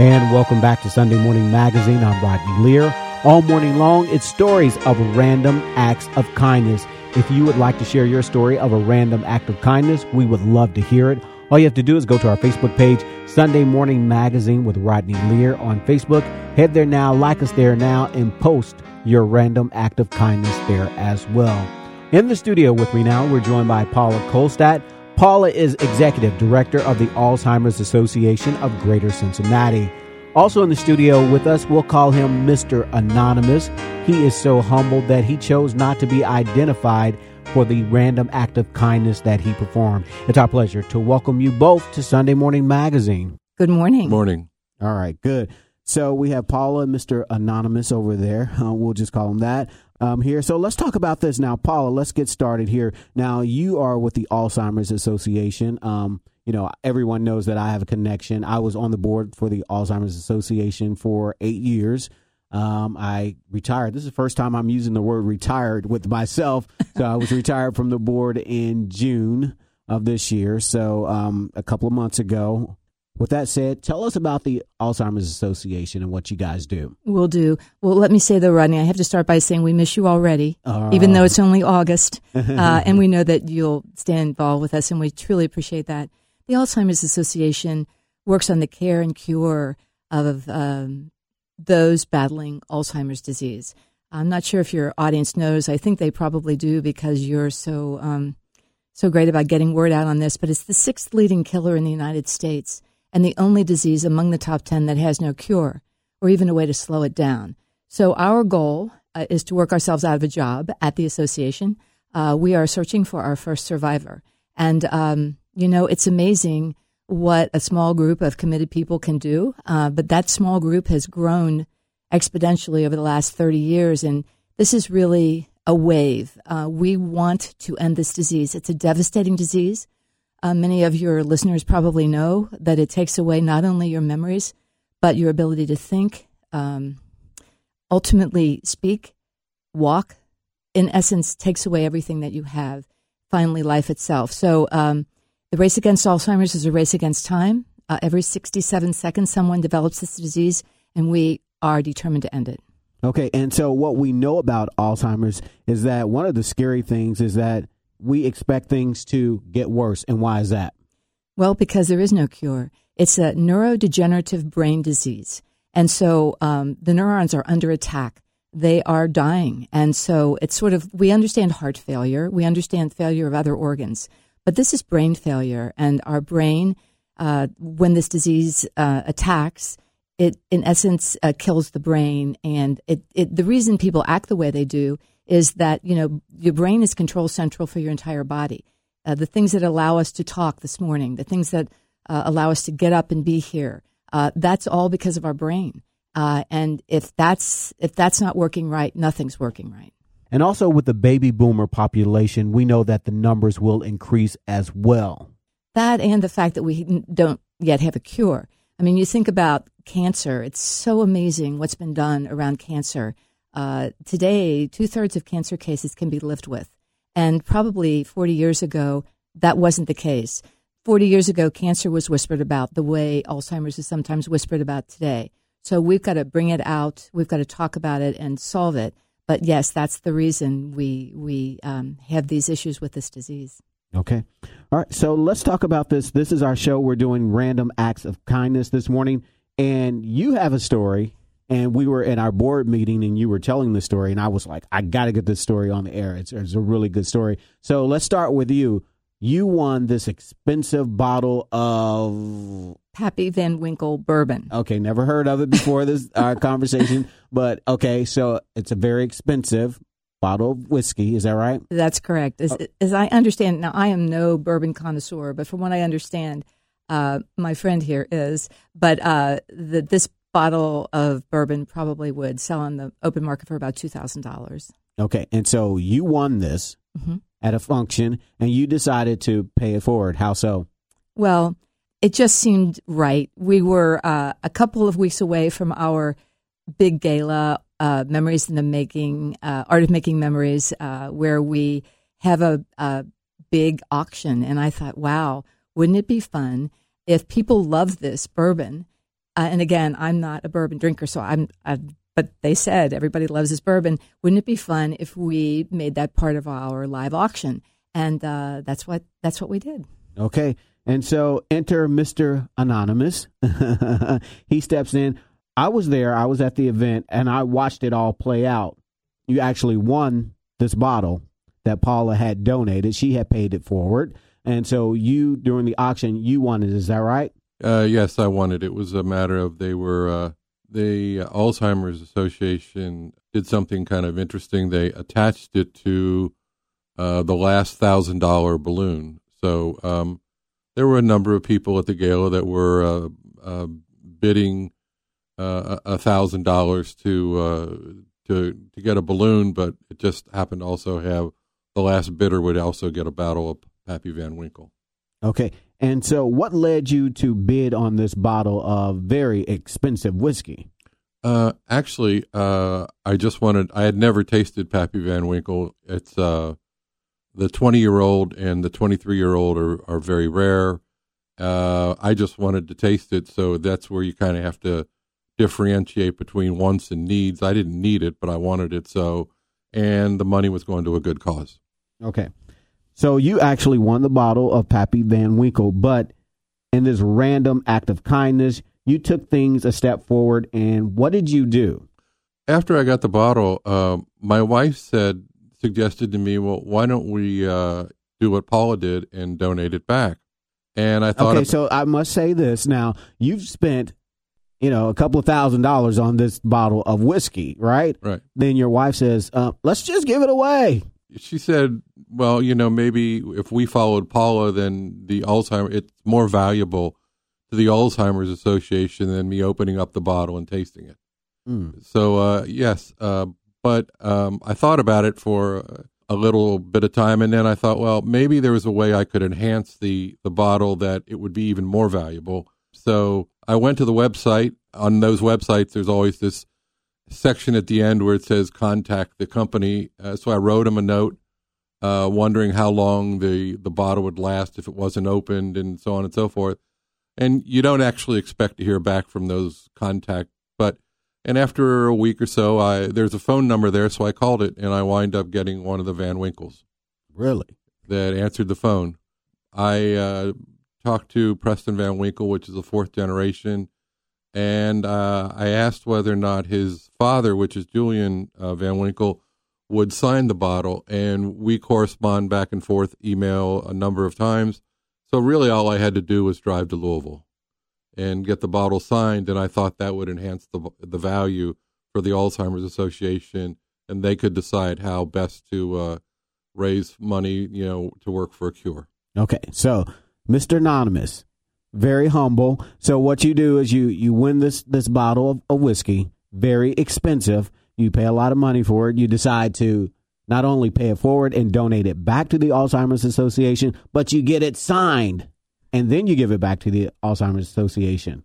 And welcome back to Sunday Morning Magazine. I'm Rodney Lear. All morning long, it's stories of random acts of kindness. If you would like to share your story of a random act of kindness, we would love to hear it. All you have to do is go to our Facebook page, Sunday Morning Magazine with Rodney Lear on Facebook. Head there now, like us there now, and post your random act of kindness there as well. In the studio with me now, we're joined by Paula Kollstedt. Paula is Executive Director of the Alzheimer's Association of Greater Cincinnati. Also in the studio with us, we'll call him Mr. Anonymous. He is so humble that he chose not to be identified for the random act of kindness that he performed. It's our pleasure to welcome you both to Sunday Morning Magazine. Good morning. Morning. All right, good. So we have Paula and Mr. Anonymous over there. Uh, we'll just call him that um, here. So let's talk about this now, Paula. Let's get started here. Now you are with the Alzheimer's Association. Um, you know, everyone knows that I have a connection. I was on the board for the Alzheimer's Association for eight years. Um, I retired. This is the first time I'm using the word retired with myself. So I was retired from the board in June of this year. So um, a couple of months ago, with that said, tell us about the Alzheimer's Association and what you guys do. We'll do. Well, let me say though, Rodney, I have to start by saying we miss you already, uh, even though it's only August, uh, and we know that you'll stay involved with us, and we truly appreciate that. The Alzheimer's Association works on the care and cure of um, those battling Alzheimer's disease. I'm not sure if your audience knows. I think they probably do because you're so um, so great about getting word out on this. But it's the sixth leading killer in the United States and the only disease among the top 10 that has no cure or even a way to slow it down. So, our goal uh, is to work ourselves out of a job at the association. Uh, we are searching for our first survivor. And, um, you know, it's amazing what a small group of committed people can do. Uh, but that small group has grown exponentially over the last 30 years. And this is really a wave. Uh, we want to end this disease. It's a devastating disease. Uh, many of your listeners probably know that it takes away not only your memories, but your ability to think, um, ultimately speak, walk. In essence, takes away everything that you have. Finally, life itself. So, um, the race against Alzheimer's is a race against time. Uh, every 67 seconds, someone develops this disease, and we are determined to end it. Okay, and so what we know about Alzheimer's is that one of the scary things is that we expect things to get worse. And why is that? Well, because there is no cure. It's a neurodegenerative brain disease. And so um, the neurons are under attack. They are dying. And so it's sort of, we understand heart failure, we understand failure of other organs, but this is brain failure. And our brain, uh, when this disease uh, attacks, it in essence uh, kills the brain. And it, it, the reason people act the way they do is that you know your brain is control central for your entire body. Uh, the things that allow us to talk this morning, the things that uh, allow us to get up and be here, uh, that's all because of our brain. Uh, and if that's if that's not working right, nothing's working right. And also with the baby boomer population, we know that the numbers will increase as well. That and the fact that we don't yet have a cure. I mean, you think about cancer, it's so amazing what's been done around cancer. Uh, today, two thirds of cancer cases can be lived with. And probably 40 years ago, that wasn't the case. 40 years ago, cancer was whispered about the way Alzheimer's is sometimes whispered about today. So we've got to bring it out. We've got to talk about it and solve it. But yes, that's the reason we we um, have these issues with this disease. Okay. All right. So let's talk about this. This is our show. We're doing random acts of kindness this morning. And you have a story and we were in our board meeting and you were telling the story and i was like i gotta get this story on the air it's, it's, a really good story so let's start with you you won this expensive bottle of Pappy Van Winkle bourbon. Okay, never heard of it before this our conversation, but okay, so it's a very expensive bottle of whiskey. Is that right? That's correct. As, oh. as I understand, now I am no bourbon connoisseur, but from what I understand, uh, my friend here is. But uh, the, this bottle of bourbon probably would sell on the open market for about $2,000. Okay. And so you won this mm-hmm. at a function and you decided to pay it forward. How so? Well, it just seemed right. We were uh, a couple of weeks away from our big gala, uh, Memories in the Making, uh, Art of Making Memories, uh, where we have a, a big auction. And I thought, wow, wouldn't it be fun if people love this bourbon? Uh, and again, I'm not a bourbon drinker, so I'm. I've, but they said everybody loves this bourbon. Wouldn't it be fun if we made that part of our live auction? And uh, that's what that's what we did. Okay, and so enter Mister Anonymous. he steps in. I was there. I was at the event, and I watched it all play out. You actually won this bottle that Paula had donated. She had paid it forward. And so you, during the auction, you won it. Is that right? Uh, yes, I wanted. it. Was a matter of they were, uh, the Alzheimer's Association did something kind of interesting. They attached it to uh, the last thousand dollar balloon. So um, there were a number of people at the gala that were uh, uh, bidding uh, a thousand dollars to to to get a balloon, but it just happened to also have the last bidder would also get a bottle of Pappy Van Winkle. Okay. And so, what led you to bid on this bottle of very expensive whiskey? Uh, actually, uh, I just wanted, I had never tasted Pappy Van Winkle. It's, uh, the 20 year old and the 23 year old are, are very rare. Uh, I just wanted to taste it. So that's where you kind of have to differentiate between wants and needs. I didn't need it, but I wanted it. So, and the money was going to a good cause. Okay. So you actually won the bottle of Pappy Van Winkle, but in this random act of kindness, you took things a step forward. And what did you do? After I got the bottle, uh, my wife said, suggested to me, well, why don't we uh, do what Paula did and donate it back? And I thought, okay, so I must say this now: you've spent you know, a couple of thousand dollars on this bottle of whiskey, right? Right. Then your wife says, uh, let's just give it away. She said, well, you know, maybe if we followed Paula, then the Alzheimer, it's more valuable to the Alzheimer's Association than me opening up the bottle and tasting it. Mm. So, uh, yes, uh, but um, I thought about it for a little bit of time, and then I thought, well, maybe there was a way I could enhance the, the bottle that it would be even more valuable. So I went to the website. On those websites, there's always this section at the end where it says contact the company. Uh, so I wrote him a note, uh, wondering how long the, the bottle would last if it wasn't opened and so on and so forth. And you don't actually expect to hear back from those contact, but and after a week or so, I there's a phone number there, so I called it, and I wind up getting one of the Van Winkles. Really? That answered the phone. I uh, talked to Preston Van Winkle, which is the fourth generation, and uh, I asked whether or not his father, which is Julian uh, Van Winkle, would sign the bottle, and we correspond back and forth, email a number of times. So really, all I had to do was drive to Louisville and get the bottle signed, and I thought that would enhance the the value for the Alzheimer's Association, and they could decide how best to uh, raise money, you know, to work for a cure. Okay, so Mr. Anonymous, very humble. So what you do is you you win this this bottle of, of whiskey, very expensive. You pay a lot of money for it. You decide to not only pay it forward and donate it back to the Alzheimer's Association, but you get it signed and then you give it back to the Alzheimer's Association.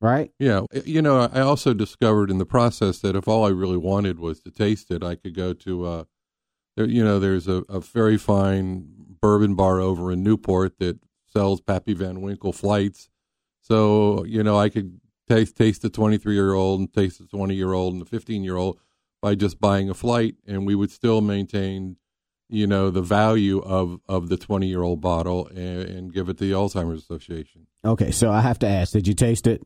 Right? Yeah. You know, I also discovered in the process that if all I really wanted was to taste it, I could go to, uh, you know, there's a, a very fine bourbon bar over in Newport that sells Pappy Van Winkle flights. So, you know, I could taste taste the 23 year old and taste the 20 year old and the 15 year old by just buying a flight, and we would still maintain, you know, the value of, of the 20 year old bottle and, and give it to the Alzheimer's Association. Okay, so I have to ask, did you taste it?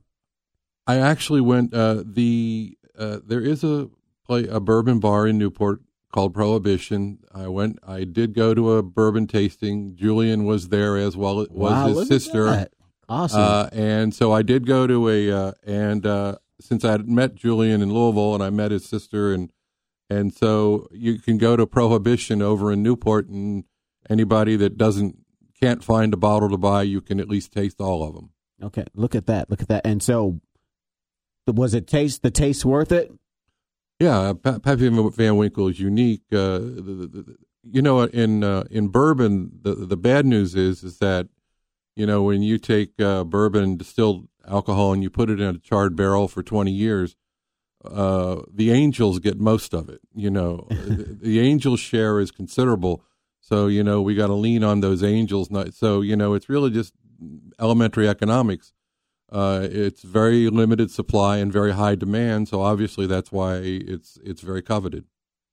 I actually went. Uh, the uh, there is a play a bourbon bar in Newport called Prohibition. I went. I did go to a bourbon tasting. Julian was there as well. Was wow, his sister. Awesome. Uh, and so I did go to a uh, and uh, since I had met Julian in Louisville and I met his sister and and so you can go to Prohibition over in Newport and anybody that doesn't can't find a bottle to buy, you can at least taste all of them. Okay, look at that. Look at that. And so was it taste the taste worth it? Yeah, Pappy Van Winkle is unique. Uh, the, the, the, you know, in uh, in bourbon, the the bad news is is that you know when you take uh, bourbon distilled alcohol and you put it in a charred barrel for twenty years, uh, the angels get most of it. You know, the, the angels' share is considerable. So you know we got to lean on those angels. Not, so you know it's really just elementary economics. Uh, it's very limited supply and very high demand, so obviously that's why it's it's very coveted.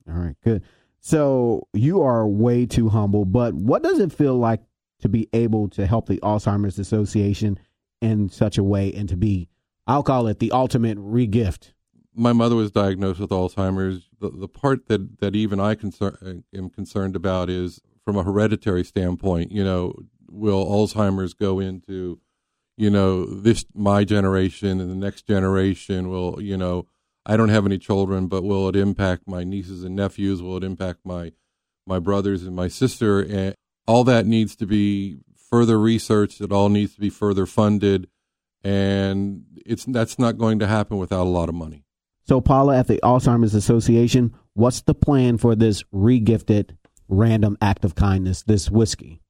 All right, good. So you are way too humble, but what does it feel like to be able to help the Alzheimer's Association in such a way and to be, I'll call it the ultimate regift? My mother was diagnosed with Alzheimer's. The, the part that, that even I concern, uh, am concerned about is from a hereditary standpoint. You know, will Alzheimer's go into, you know, this my generation and the next generation? Will you know? I don't have any children, but will it impact my nieces and nephews? Will it impact my my brothers and my sister? And all that needs to be further researched. It all needs to be further funded, and it's that's not going to happen without a lot of money. So, Paula, at the Alzheimer's Association, what's the plan for this regifted random act of kindness, this whiskey?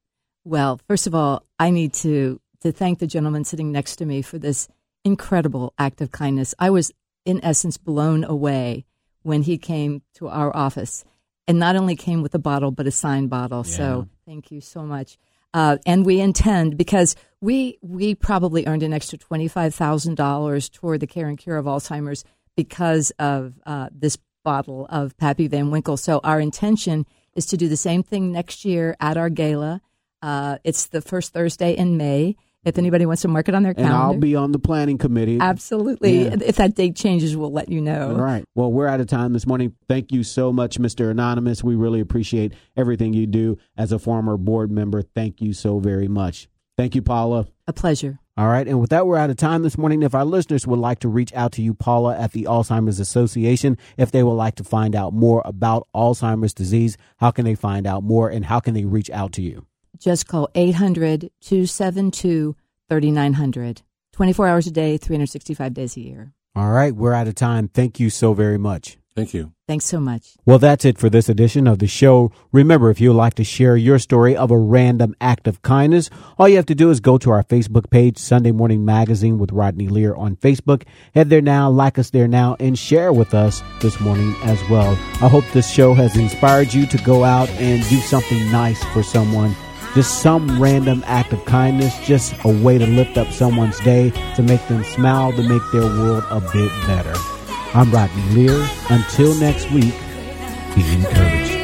Well, first of all, I need to to thank the gentleman sitting next to me for this incredible act of kindness. I was in essence, blown away when he came to our office and not only came with a bottle, but a signed bottle. Yeah. So thank you so much. Uh, and we intend because we we probably earned an extra twenty five thousand dollars toward the care and cure of Alzheimer's because of uh, this bottle of Pappy Van Winkle. So our intention is to do the same thing next year at our gala. Uh, it's the first Thursday in May, if anybody wants to mark it on their calendar. And I'll be on the planning committee. Absolutely. Yeah. If that date changes, we'll let you know. All right. Well, we're out of time this morning. Thank you so much, Mr. Anonymous. We really appreciate everything you do as a former board member. Thank you so very much. Thank you, Paula. A pleasure. All right. And with that, we're out of time this morning. If our listeners would like to reach out to you, Paula, at the Alzheimer's Association, if they would like to find out more about Alzheimer's disease, how can they find out more and how can they reach out to you? Just call 800 272 3900. 24 hours a day, 365 days a year. All right, we're out of time. Thank you so very much. Thank you. Thanks so much. Well, that's it for this edition of the show. Remember, if you would like to share your story of a random act of kindness, all you have to do is go to our Facebook page, Sunday Morning Magazine with Rodney Lear on Facebook. Head there now, like us there now, and share with us this morning as well. I hope this show has inspired you to go out and do something nice for someone just some random act of kindness, just a way to lift up someone's day, to make them smile, to make their world a bit better. I'm Rodney Lear. Until next week, be encouraged.